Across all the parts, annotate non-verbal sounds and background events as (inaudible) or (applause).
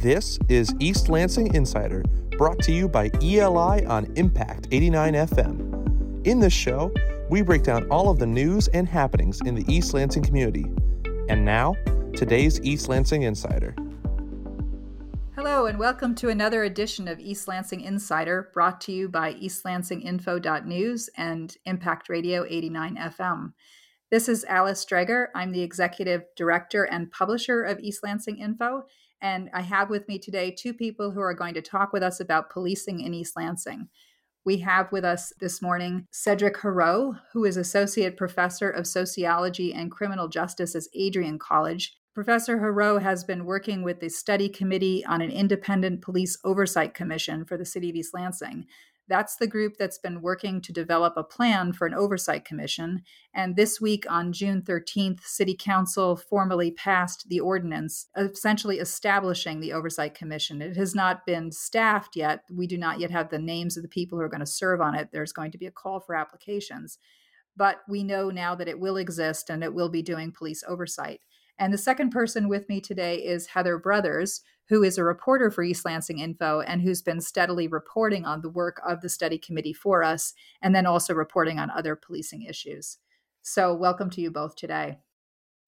This is East Lansing Insider, brought to you by ELI on Impact 89 FM. In this show, we break down all of the news and happenings in the East Lansing community. And now, today's East Lansing Insider. Hello, and welcome to another edition of East Lansing Insider, brought to you by eastlansinginfo.news and Impact Radio 89 FM. This is Alice Dreger. I'm the executive director and publisher of East Lansing Info, and I have with me today two people who are going to talk with us about policing in East Lansing. We have with us this morning Cedrick Heraux, who is Associate Professor of Sociology and Criminal Justice at Adrian College. Professor Heraux has been working with the study committee on an independent police oversight commission for the city of East Lansing. That's the group that's been working to develop a plan for an oversight commission. And this week, on June 13th, City Council formally passed the ordinance essentially establishing the oversight commission. It has not been staffed yet. We do not yet have the names of the people who are going to serve on it. There's going to be a call for applications. But we know now that it will exist and it will be doing police oversight. And the second person with me today is Heather Brothers, who is a reporter for East Lansing Info and who's been steadily reporting on the work of the study committee for us, and then also reporting on other policing issues. So, welcome to you both today.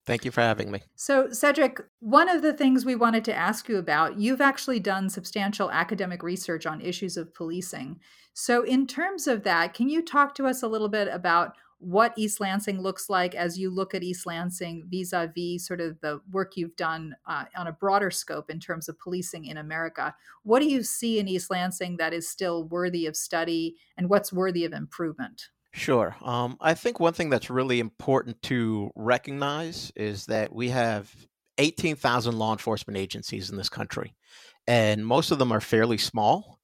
Thank you for having me. So, Cedrick, one of the things we wanted to ask you about, you've actually done substantial academic research on issues of policing. So, in terms of that, can you talk to us a little bit about what East Lansing looks like as you look at East Lansing vis a vis sort of the work you've done uh, on a broader scope in terms of policing in America. What do you see in East Lansing that is still worthy of study and what's worthy of improvement? Sure. Um, I think one thing that's really important to recognize is that we have 18,000 law enforcement agencies in this country, and most of them are fairly small,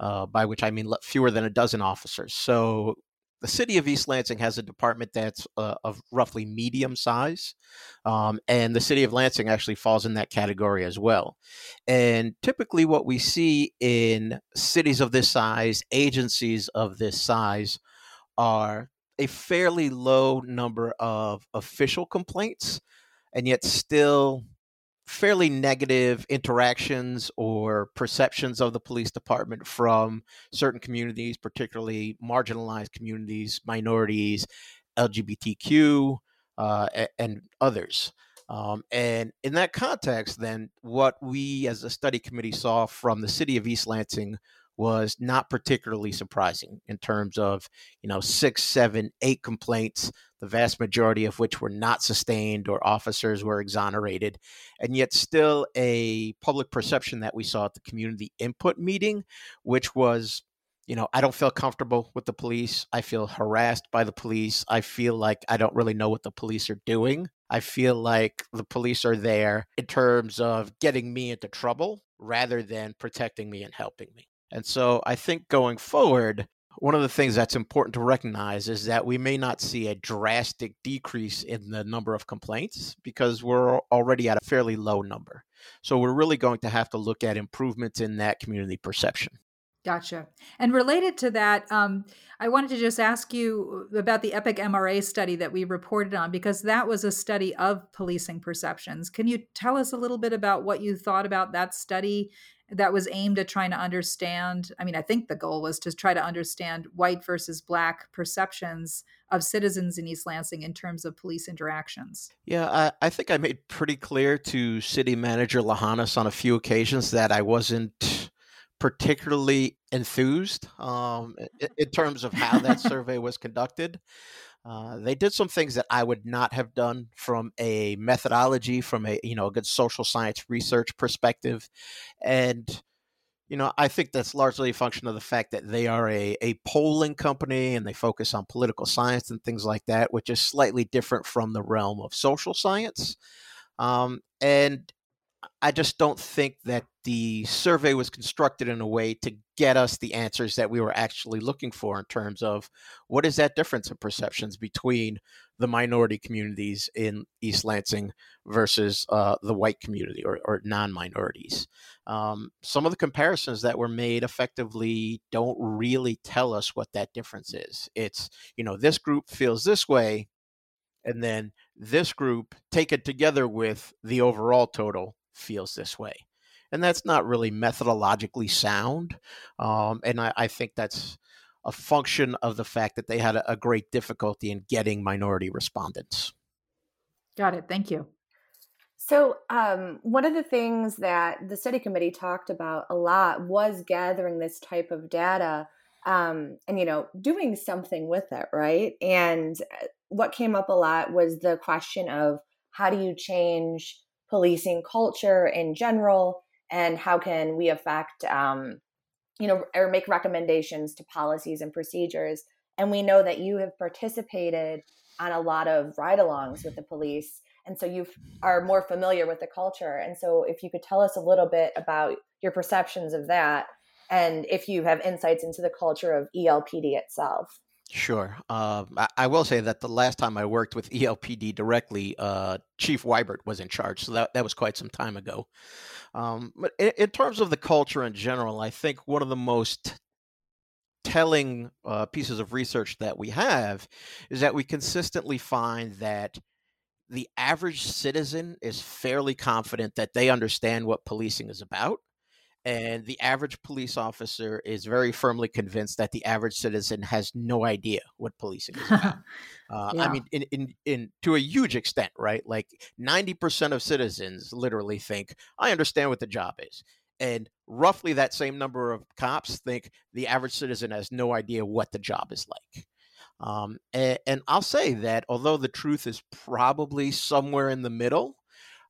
uh, by which I mean fewer than a dozen officers. So the city of East Lansing has a department that's uh, of roughly medium size, um, and the city of Lansing actually falls in that category as well. And typically, what we see in cities of this size, agencies of this size, are a fairly low number of official complaints, and yet still fairly negative interactions or perceptions of the police department from certain communities, particularly marginalized communities, minorities, LGBTQ, uh, and others. Um, and in that context, then what we as a study committee saw from the city of East Lansing was not particularly surprising in terms of, you know, six, seven, eight complaints, the vast majority of which were not sustained or officers were exonerated, and yet still a public perception that we saw at the community input meeting, which was you know, I don't feel comfortable with the police. I feel harassed by the police. I feel like I don't really know what the police are doing. I feel like the police are there in terms of getting me into trouble rather than protecting me and helping me. And so I think going forward, one of the things that's important to recognize is that we may not see a drastic decrease in the number of complaints because we're already at a fairly low number. So we're really going to have to look at improvements in that community perception. Gotcha. And related to that, um, I wanted to just ask you about the EPIC MRA study that we reported on because that was a study of policing perceptions. Can you tell us a little bit about what you thought about that study that was aimed at trying to understand i mean i think the goal was to try to understand white versus black perceptions of citizens in east lansing in terms of police interactions. Yeah i, I think i made pretty clear to city manager lahanas on a few occasions that i wasn't particularly enthused um, in, in terms of how that (laughs) survey was conducted uh, they did some things that I would not have done from a methodology, from a you know a good social science research perspective, and you know I think that's largely a function of the fact that they are a a polling company and they focus on political science and things like that, which is slightly different from the realm of social science. Um, and I just don't think that the survey was constructed in a way to get us the answers that we were actually looking for in terms of what is that difference in perceptions between the minority communities in East Lansing versus uh, the white community or, or non minorities. Um, some of the comparisons that were made effectively don't really tell us what that difference is. It's, you know, this group feels this way, and then this group taken together with the overall total feels this way. and that's not really methodologically sound. Um, and I, I, think that's a function of the fact that they had a, a great difficulty in getting minority respondents. Got it. Thank you. So, um, one of the things that the study committee talked about a lot was gathering this type of data um, and, you know, doing something with it, right? And uh, what came up a lot was the question of how do you change policing culture in general and how can we affect, um, you know, or make recommendations to policies and procedures. And we know that you have participated on a lot of ride alongs with the police and so you are more familiar with the culture and so if you could tell us a little bit about your perceptions of that and if you have insights into the culture of elpd itself Sure. Um, I, I, will say that the last time I worked with ELPD directly, uh, Chief Wibert was in charge, so that, that was quite some time ago. Um, but in, in, terms of the culture in general, I think one of the most telling uh, pieces of research that we have is that we consistently find that the average citizen is fairly confident that they understand what policing is about. And the average police officer is very firmly convinced that the average citizen has no idea what policing is about. (laughs) uh, yeah. I mean, in, in, in to a huge extent, right? Like 90% of citizens literally think, I understand what the job is. And roughly that same number of cops think the average citizen has no idea what the job is like. Um, and, and, I'll say that although the truth is probably somewhere in the middle,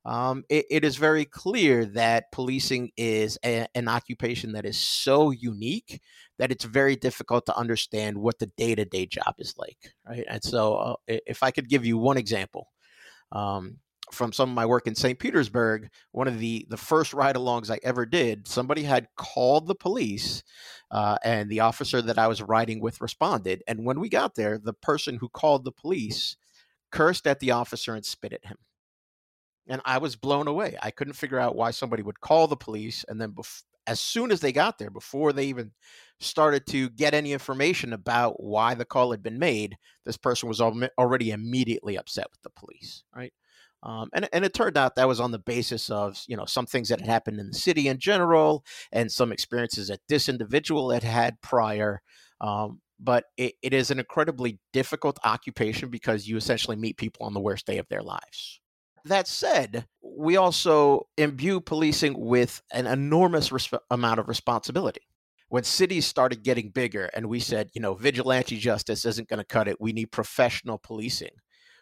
um, it, it is very clear that policing is a, an occupation that is so unique that it's very difficult to understand what the day to day job is like. Right. And so, uh, if I could give you one example, um, from some of my work in St. Petersburg, one of the the first ride-alongs I ever did, somebody had called the police, uh, and the officer that I was riding with responded. And when we got there, the person who called the police cursed at the officer and spit at him. And I was blown away. I couldn't figure out why somebody would call the police, and then bef- as soon as they got there, before they even started to get any information about why the call had been made, this person was al- already immediately upset with the police. Right. Um, and, and it turned out that was on the basis of you know some things that had happened in the city in general and some experiences that this individual had had prior um, but it, it is an incredibly difficult occupation because you essentially meet people on the worst day of their lives that said we also imbue policing with an enormous resp- amount of responsibility. When cities started getting bigger and we said you know vigilante justice isn't going to cut it we need professional policing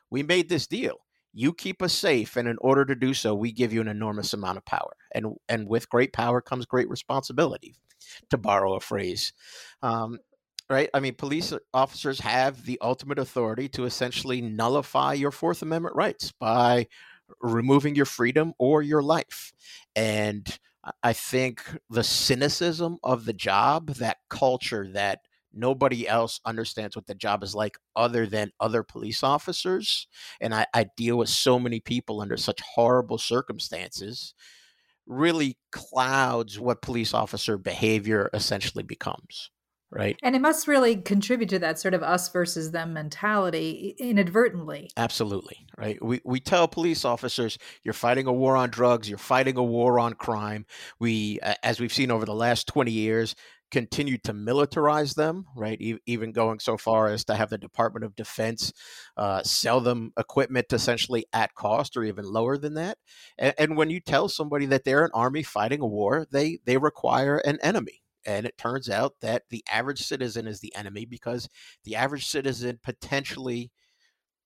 we made this deal. You keep us safe and in order to do so we give you an enormous amount of power. And and with great power comes great responsibility to borrow a phrase. Um, right? I mean police officers have the ultimate authority to essentially nullify your fourth amendment rights by removing your freedom or your life and i think the cynicism of the job that culture that nobody else understands what the job is like other than other police officers. And I, I deal with so many people under such horrible circumstances, really clouds what police officer behavior essentially becomes. Right. And it must really contribute to that sort of us versus them mentality inadvertently. Absolutely. Right. We, we tell police officers, you're fighting a war on drugs, you're fighting a war on crime. We, as we've seen over the last 20 years, continued to militarize them, right? E- even going so far as to have the Department of Defense uh, sell them equipment essentially at cost or even lower than that. And, and when you tell somebody that they're an army fighting a war, they they require an enemy. And it turns out that the average citizen is the enemy because the average citizen potentially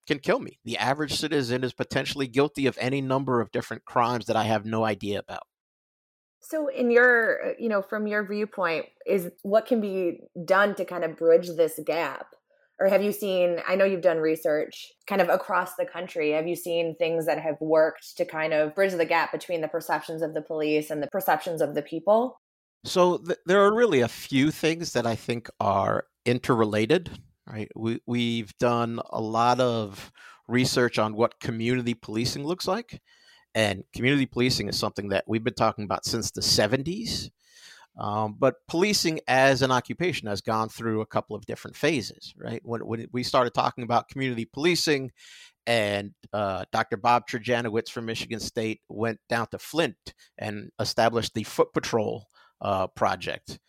can kill me. The average citizen is potentially guilty of any number of different crimes that I have no idea about. So, in your, uh, you know, from your viewpoint, is what can be done to kind of bridge this gap? Or have you seen, I know you've done research kind of across the country. Have you seen things that have worked to kind of bridge the gap between the perceptions of the police and the perceptions of the people? So, th- there are really a few things that I think are interrelated, right? We, we've done a lot of research on what community policing looks like. And community policing is something that we've been talking about since the 70s. Um, but policing as an occupation has gone through a couple of different phases, right? When, when we started talking about community policing and uh, Dr. Bob Trojanowicz from Michigan State went down to Flint and established the Foot Patrol uh, project.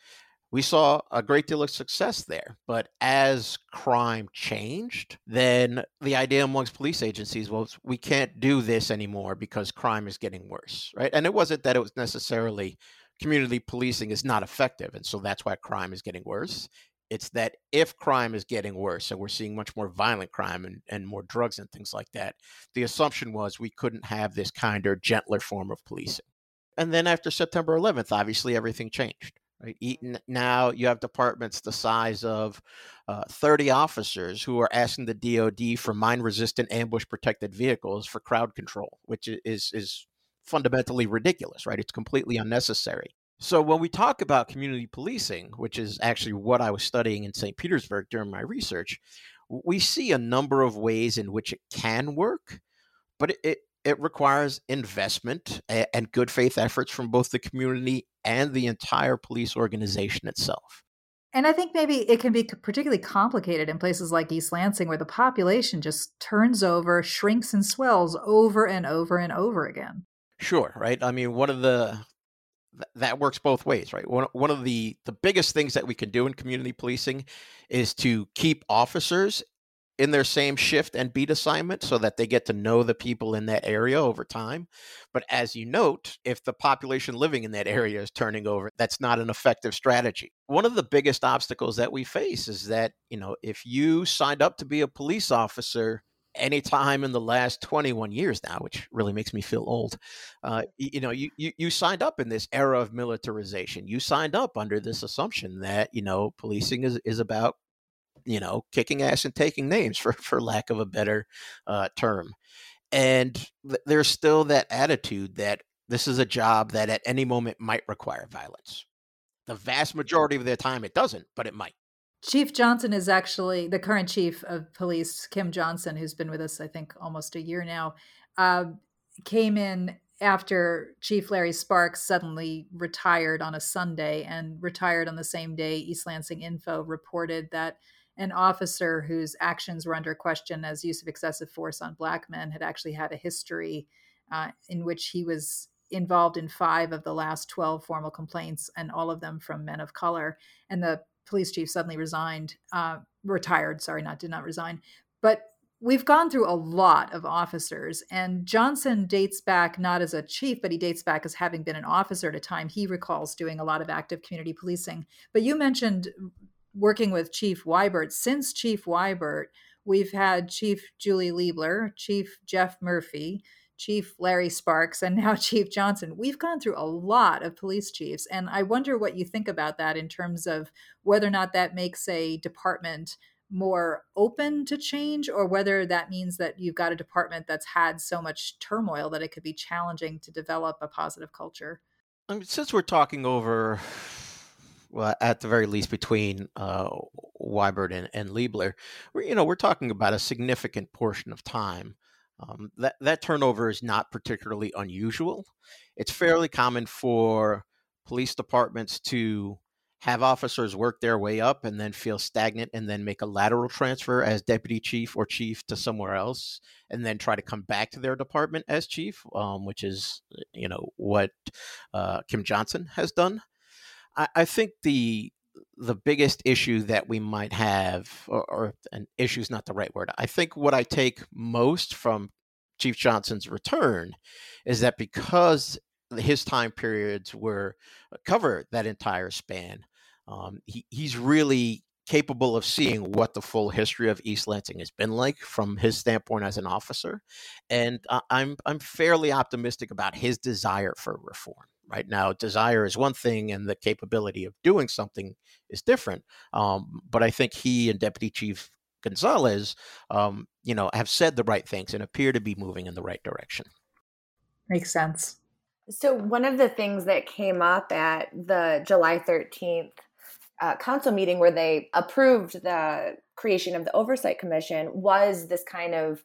We saw a great deal of success there, but as crime changed, then the idea amongst police agencies was we can't do this anymore because crime is getting worse, right? And it wasn't that it was necessarily community policing is not effective, and so that's why crime is getting worse. It's that if crime is getting worse and we're seeing much more violent crime and, and more drugs and things like that, the assumption was we couldn't have this kinder, gentler form of policing. And then after September 11th, obviously everything changed. Right? Now you have departments the size of uh, 30 officers who are asking the DoD for mine-resistant ambush-protected vehicles for crowd control, which is is fundamentally ridiculous. Right? It's completely unnecessary. So when we talk about community policing, which is actually what I was studying in St. Petersburg during my research, we see a number of ways in which it can work, but it it requires investment and good faith efforts from both the community and the entire police organization itself. And I think maybe it can be particularly complicated in places like East Lansing, where the population just turns over, shrinks, and swells over and over and over again. Sure, right? I mean, one of the that works both ways, right? One one of the the biggest things that we can do in community policing is to keep officers in their same shift and beat assignment so that they get to know the people in that area over time. But as you note, if the population living in that area is turning over, that's not an effective strategy. One of the biggest obstacles that we face is that, you know, if you signed up to be a police officer anytime in the last 21 years now, which really makes me feel old. Uh, you, you, know, you, you, you signed up in this era of militarization. You signed up under this assumption that, you know, policing is, is about, you know, kicking ass and taking names for, for lack of a better uh, term. And th- there's still that attitude that this is a job that at any moment might require violence. The vast majority of the time it doesn't, but it might. Chief Johnson is actually the current chief of police, Kim Johnson, who's been with us, I think, almost a year now, uh, came in after Chief Larry Sparks suddenly retired on a Sunday and retired on the same day. East Lansing Info reported that an officer whose actions were under question as use of excessive force on black men had actually had a history uh, in which he was involved in five of the last 12 formal complaints and all of them from men of color and the police chief suddenly resigned, uh, retired. Sorry, not did not resign. But we've gone through a lot of officers, and Johnson dates back not as a chief, but he dates back as having been an officer at a time he recalls doing a lot of active community policing. But you mentioned working with Chief Wibert. Since Chief Wibert, we've had Chief Julie Liebler, Chief Jeff Murphy, Chief Larry Sparks, and (laughs) now Chief Johnson. We've gone through a lot of police chiefs, and I wonder what you think about that in terms of whether or not that makes a department more open to change or whether that means that you've got a department that's had so much turmoil that it could be challenging to develop a positive culture. I mean, since we're talking over, well, at the very least between uh, Wibert and, and Liebler, you know, we're talking about a significant portion of time um, that that turnover is not particularly unusual. It's fairly common for police departments to have officers work their way up and then feel stagnant and then make a lateral transfer as deputy chief or chief to somewhere else and then try to come back to their department as chief um, which is you know what uh, kim johnson has done I, I, think the the biggest issue that we might have, or, or an issue is not the right word. I think what I take most from Chief Johnson's return is that because his time periods were uh, cover that entire span, um, he, he's really capable of seeing what the full history of East Lansing has been like from his standpoint as an officer, and uh, I'm I'm fairly optimistic about his desire for reform. Right now, desire is one thing, and the capability of doing something is different. Um, but I think he and Deputy Chief Gonzalez, um, you know, have said the right things and appear to be moving in the right direction. Makes sense. So, one of the things that came up at the July 13th uh, council meeting where they approved the creation of the Oversight Commission was this kind of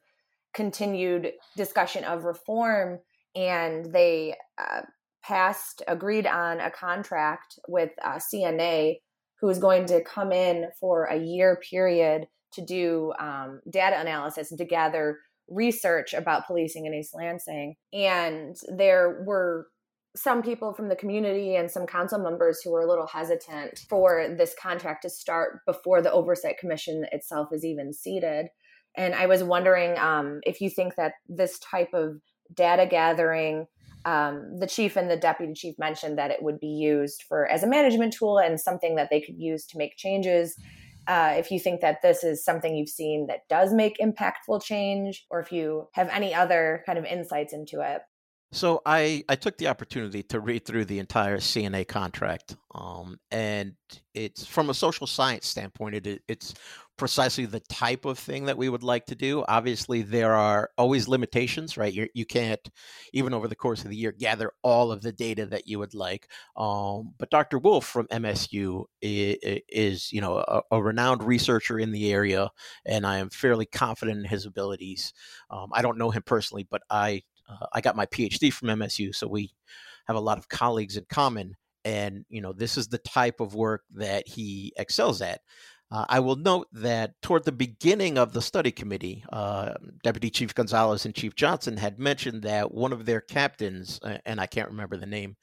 continued discussion of reform. And they uh, passed, agreed on a contract with uh, CNA, who is going to come in for a year period to do um, data analysis and to gather research about policing in East Lansing. And there were some people from the community and some council members who were a little hesitant for this contract to start before the oversight commission itself is even seated. And I was wondering um, if you think that this type of data gathering, um, the chief and the deputy chief mentioned that it would be used for as a management tool and something that they could use to make changes. Uh, if you think that this is something you've seen that does make impactful change, or if you have any other kind of insights into it. So I, I took the opportunity to read through the entire CNA contract, um, and it's from a social science standpoint. It, it's precisely the type of thing that we would like to do. Obviously, there are always limitations, right? You're, you can not even over the course of the year, gather all of the data that you would like. Um, but Dr. Wolfe from MSU is, is you know, a, a, renowned researcher in the area, and I am fairly confident in his abilities. Um, I don't know him personally, but I uh, I got my PhD from MSU, so we have a lot of colleagues in common. And you know, this is the type of work that he excels at. Uh, I will note that toward the beginning of the study committee, uh, Deputy Chief Gonzalez and Chief Johnson had mentioned that one of their captains, and I can't remember the name,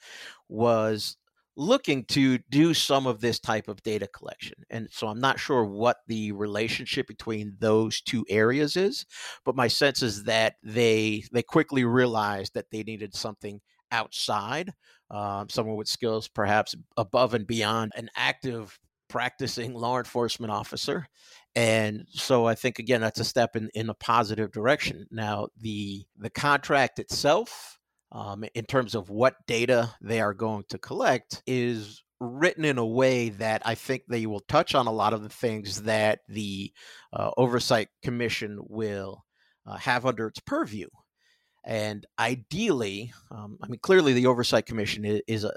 was looking to do some of this type of data collection. And so I'm not sure what the relationship between those two areas is, but my sense is that they they quickly realized that they needed something outside, um, someone with skills perhaps above and beyond an active practicing law enforcement officer. And so I think again that's a step in, in a positive direction. Now the the contract itself um, in terms of what data they are going to collect is written in a way that I think they will touch on a lot of the things that the uh, Oversight Commission will uh, have under its purview. And ideally, um, I mean, clearly the Oversight Commission is, is a,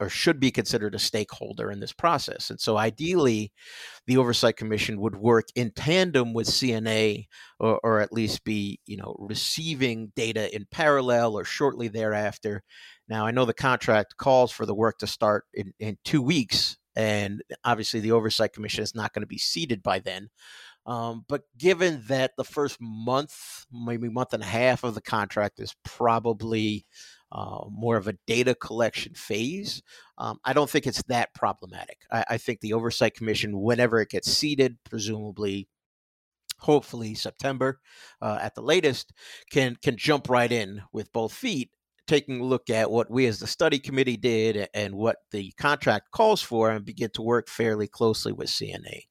or should be considered a stakeholder in this process. And so ideally, the Oversight Commission would work in tandem with CNA or, or, at least be, you know, receiving data in parallel or shortly thereafter. Now, I know the contract calls for the work to start in, in two weeks, and obviously the Oversight Commission is not going to be seated by then. Um, but given that the first month, maybe month and a half of the contract is probably uh, more of a data collection phase, um, I don't think it's that problematic. I, I, think the Oversight Commission, whenever it gets seated, presumably, hopefully September uh, at the latest, can can jump right in with both feet, taking a look at what we as the study committee did and what the contract calls for, and begin to work fairly closely with CNA.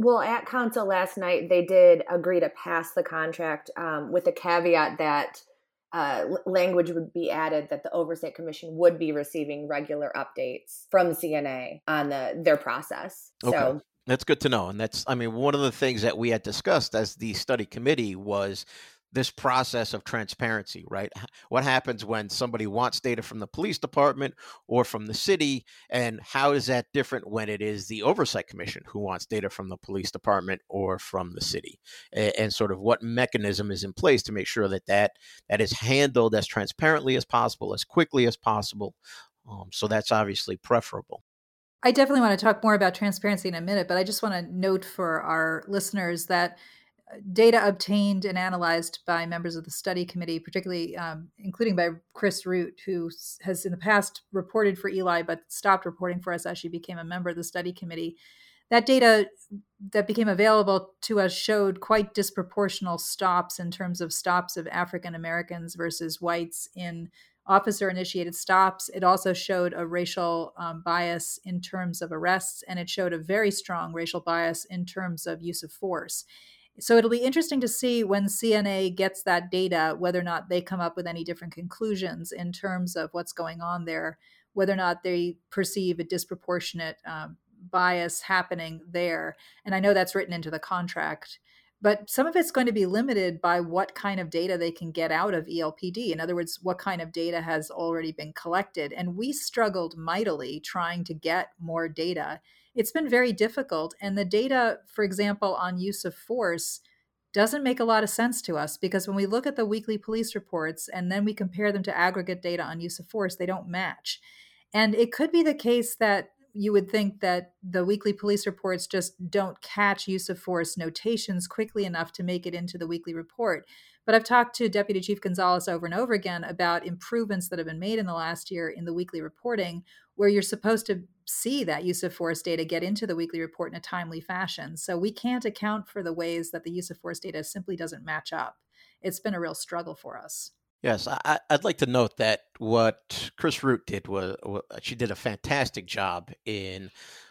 Well, at council last night, they did agree to pass the contract um, with a caveat that uh, language would be added that the oversight commission would be receiving regular updates from CNA on the their process. Okay. So that's good to know, and that's I mean one of the things that we had discussed as the study committee was this process of transparency, right? What happens when somebody wants data from the police department or from the city, and how is that different when it is the oversight commission who wants data from the police department or from the city, and, and sort of what mechanism is in place to make sure that that that is handled as transparently as possible, as quickly as possible. Um, so that's obviously preferable. I definitely want to talk more about transparency in a minute, but I just want to note for our listeners that data obtained and analyzed by members of the study committee, particularly um, including by Chris Root, who has in the past reported for ELI but stopped reporting for us as she became a member of the study committee. That data that became available to us showed quite disproportional stops in terms of stops of African Americans versus whites in officer initiated stops. It also showed a racial um, bias in terms of arrests, and it showed a very strong racial bias in terms of use of force. So it'll be interesting to see when CNA gets that data, whether or not they come up with any different conclusions in terms of what's going on there, whether or not they perceive a disproportionate um, bias happening there. And I know that's written into the contract. But some of it's going to be limited by what kind of data they can get out of ELPD. In other words, what kind of data has already been collected. And we struggled mightily trying to get more data it's been very difficult. And the data, for example, on use of force doesn't make a lot of sense to us because when we look at the weekly police reports and then we compare them to aggregate data on use of force, they don't match. And it could be the case that you would think that the weekly police reports just don't catch use of force notations quickly enough to make it into the weekly report. But I've talked to Deputy Chief Gonzalez over and over again about improvements that have been made in the last year in the weekly reporting, where you're supposed to see that use of force data get into the weekly report in a timely fashion. So we can't account for the ways that the use of force data simply doesn't match up. It's been a real struggle for us. Yes, I, would like to note that what Chris Root did was, she did a fantastic job in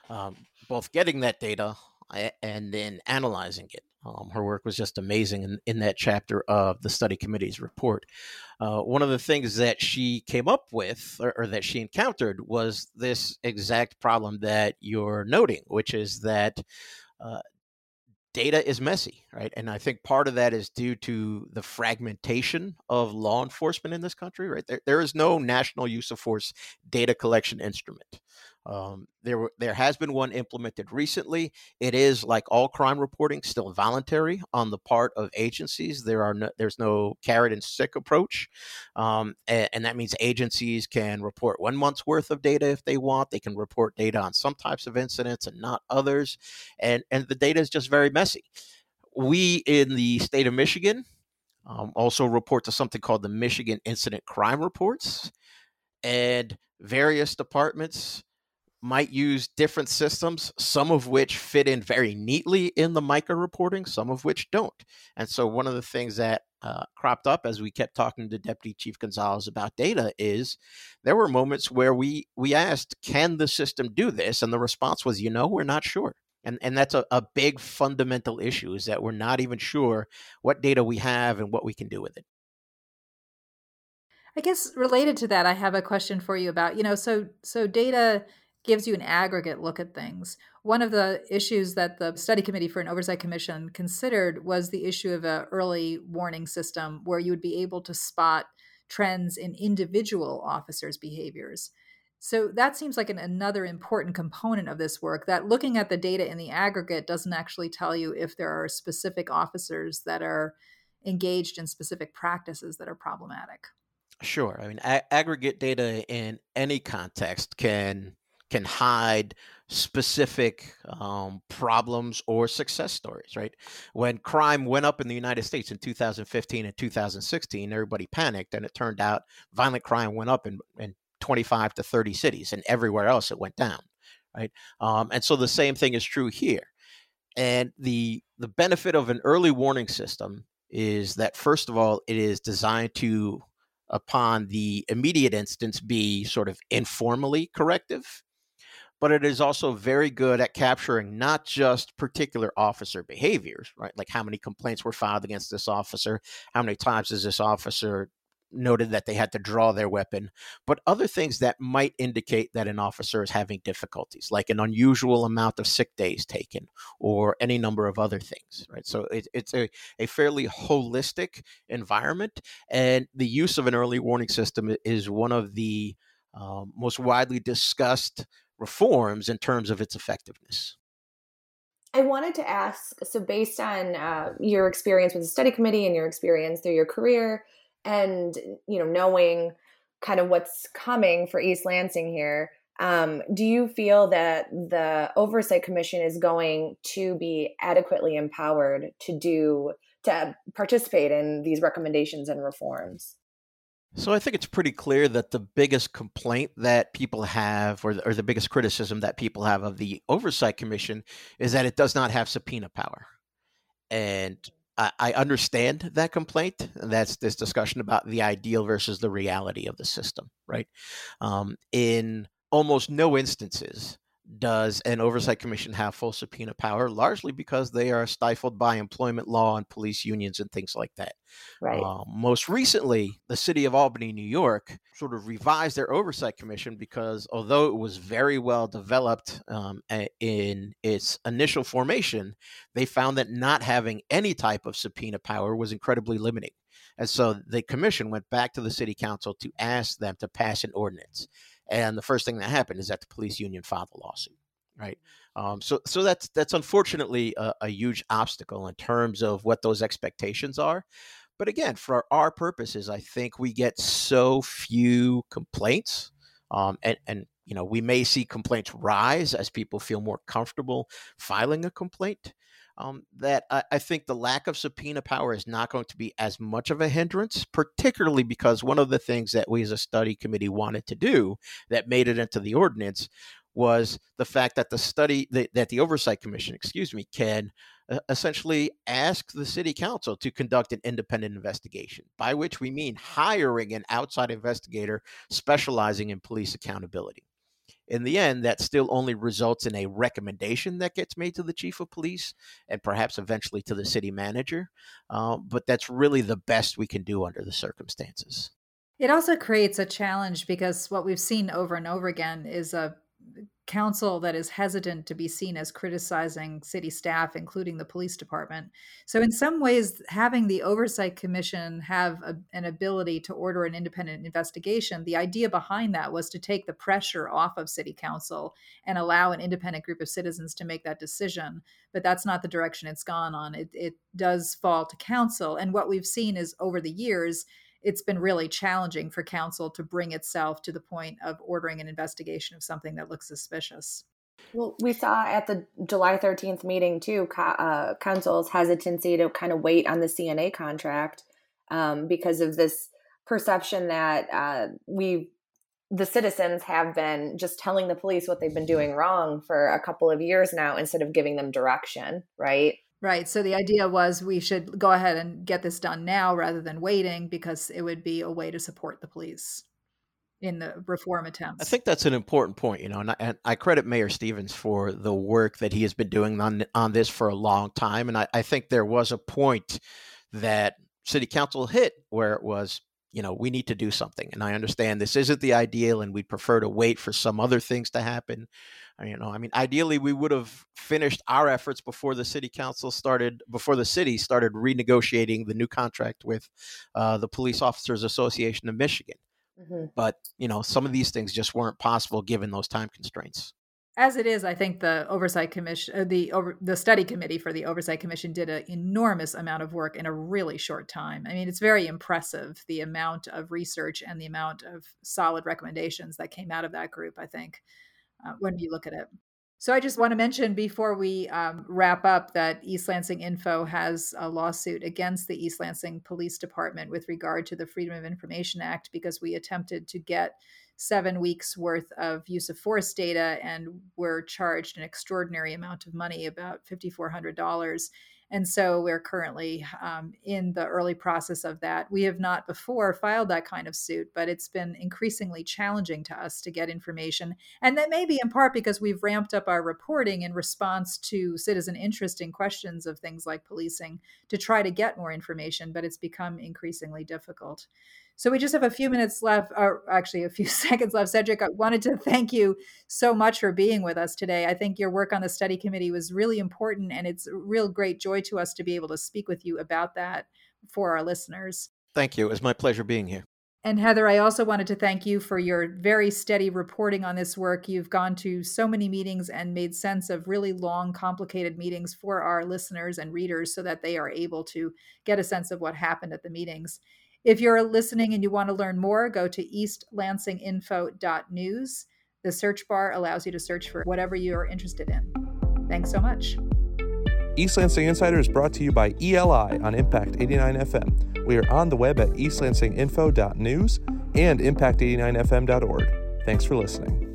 um, both getting that data and then analyzing it. Um, her work was just amazing in, in that chapter of the study committee's report. Uh, one of the things that she came up with or, or, that she encountered was this exact problem that you're noting, which is that uh, data is messy, right? And I think part of that is due to the fragmentation of law enforcement in this country, right? There, there is no national use of force data collection instrument. Um, there, there has been one implemented recently. It is like all crime reporting, still voluntary on the part of agencies. There are no, there's no carrot and stick approach, um, and, and, that means agencies can report one month's worth of data if they want. They can report data on some types of incidents and not others, and and the data is just very messy. We in the state of Michigan um, also report to something called the Michigan Incident Crime Reports, and various departments might use different systems, some of which fit in very neatly in the MICA reporting, some of which don't. And so, one of the things that uh, cropped up as we kept talking to Deputy Chief Gonzalez about data is there were moments where we we asked, "Can the system do this?" And the response was, "You know, we're not sure." And and that's a, a big fundamental issue is that we're not even sure what data we have and what we can do with it. I guess related to that, I have a question for you about you know so so data gives you an aggregate look at things. One of the issues that the study committee for an oversight commission considered was the issue of an early warning system where you would be able to spot trends in individual officers' behaviors. So that seems like an, another important component of this work that looking at the data in the aggregate doesn't actually tell you if there are specific officers that are engaged in specific practices that are problematic. Sure. I mean, a- aggregate data in any context can can hide specific um, problems or success stories, right? When crime went up in the United States in 2015 and 2016, everybody panicked, and it turned out violent crime went up in, in 25 to 30 cities, and everywhere else it went down, right? Um, and so the same thing is true here. And the the benefit of an early warning system is that first of all, it is designed to upon the immediate instance be sort of informally corrective but it is also very good at capturing not just particular officer behaviors, right? Like how many complaints were filed against this officer, how many times has this officer noted that they had to draw their weapon, but other things that might indicate that an officer is having difficulties, like an unusual amount of sick days taken or any number of other things, right? So it, it's a, a fairly holistic environment, and the use of an early warning system is one of the um, most widely discussed reforms in terms of its effectiveness. I wanted to ask so, based on uh, your experience with the study committee and your experience through your career, and you know, knowing kind of what's coming for East Lansing here, um, do you feel that the oversight commission is going to be adequately empowered to do to participate in these recommendations and reforms? So I think it's pretty clear that the biggest complaint that people have, or the, or the biggest criticism that people have of the Oversight Commission, is that it does not have subpoena power. And I, I understand that complaint. And that's this discussion about the ideal versus the reality of the system, right? Um, in almost no instances does an oversight commission have full subpoena power, largely because they are stifled by employment law and police unions and things like that. Right. Uh, most recently, the city of Albany, New York, sort of revised their oversight commission because although it was very well developed um, in its initial formation, they found that not having any type of subpoena power was incredibly limiting. And so the commission went back to the city council to ask them to pass an ordinance. And the first thing that happened is that the police union filed a lawsuit, right? Um, so, so that's that's unfortunately a, a, huge obstacle in terms of what those expectations are. But again, for our purposes, I think we get so few complaints, um, and and you know we may see complaints rise as people feel more comfortable filing a complaint. Um, that I, I, think the lack of subpoena power is not going to be as much of a hindrance, particularly because one of the things that we as a study committee wanted to do that made it into the ordinance was the fact that the study that, that the oversight commission excuse me can uh, essentially ask the city council to conduct an independent investigation by which we mean hiring an outside investigator specializing in police accountability in the end, that still only results in a recommendation that gets made to the chief of police and perhaps eventually to the city manager. Uh, but that's really the best we can do under the circumstances. It also creates a challenge because what we've seen over and over again is a council that is hesitant to be seen as criticizing city staff, including the police department. So, in some ways, having the oversight commission have a, an ability to order an independent investigation, the idea behind that was to take the pressure off of city council and allow an independent group of citizens to make that decision. But that's not the direction it's gone on. It, it does fall to council. And what we've seen is over the years, it's been really challenging for council to bring itself to the point of ordering an investigation of something that looks suspicious. Well, we saw at the July 13th meeting too, uh, council's hesitancy to kind of wait on the CNA contract um, because of this perception that uh, we, the citizens, have been just telling the police what they've been doing wrong for a couple of years now instead of giving them direction, right? Right. So the idea was we should go ahead and get this done now rather than waiting because it would be a way to support the police in the reform attempts. I think that's an important point, you know, and I, and I, credit Mayor Stephens for the work that he has been doing on on this for a long time. And I, I think there was a point that City Council hit where it was, you know, we need to do something. And I understand this isn't the ideal, and we'd prefer to wait for some other things to happen you know i mean ideally we would have finished our efforts before the city council started before the city started renegotiating the new contract with uh, the police officers association of michigan mm-hmm. but you know some of these things just weren't possible given those time constraints as it is, I think the oversight commission, uh, the over, the study committee for the oversight commission did an enormous amount of work in a really short time. I mean, it's very impressive the amount of research and the amount of solid recommendations that came out of that group. I think uh, when you look at it. So I just want to mention before we um, wrap up that East Lansing Info has a lawsuit against the East Lansing Police Department with regard to the Freedom of Information Act because we attempted to get seven weeks worth of use of force data and were charged an extraordinary amount of money, about $5,400 and so we're currently um, in the early process of that. We have not before filed that kind of suit, but it's been increasingly challenging to us to get information. And that may be in part because we've ramped up our reporting in response to citizen interest in questions of things like policing to try to get more information, but it's become increasingly difficult. So we just have a few minutes left, or actually a few (laughs) seconds left. Cedrick, I wanted to thank you so much for being with us today. I think your work on the study committee was really important, and it's a real great joy to us to be able to speak with you about that for our listeners. Thank you. It was my pleasure being here. And Heather, I also wanted to thank you for your very steady reporting on this work. You've gone to so many meetings and made sense of really long, complicated meetings for our listeners and readers so that they are able to get a sense of what happened at the meetings. If you're listening and you want to learn more, go to eastlansinginfo.news. The search bar allows you to search for whatever you're interested in. Thanks so much. East Lansing Insider is brought to you by ELI on Impact 89 FM. We are on the web at eastlansinginfo.news and impact89fm.org. Thanks for listening.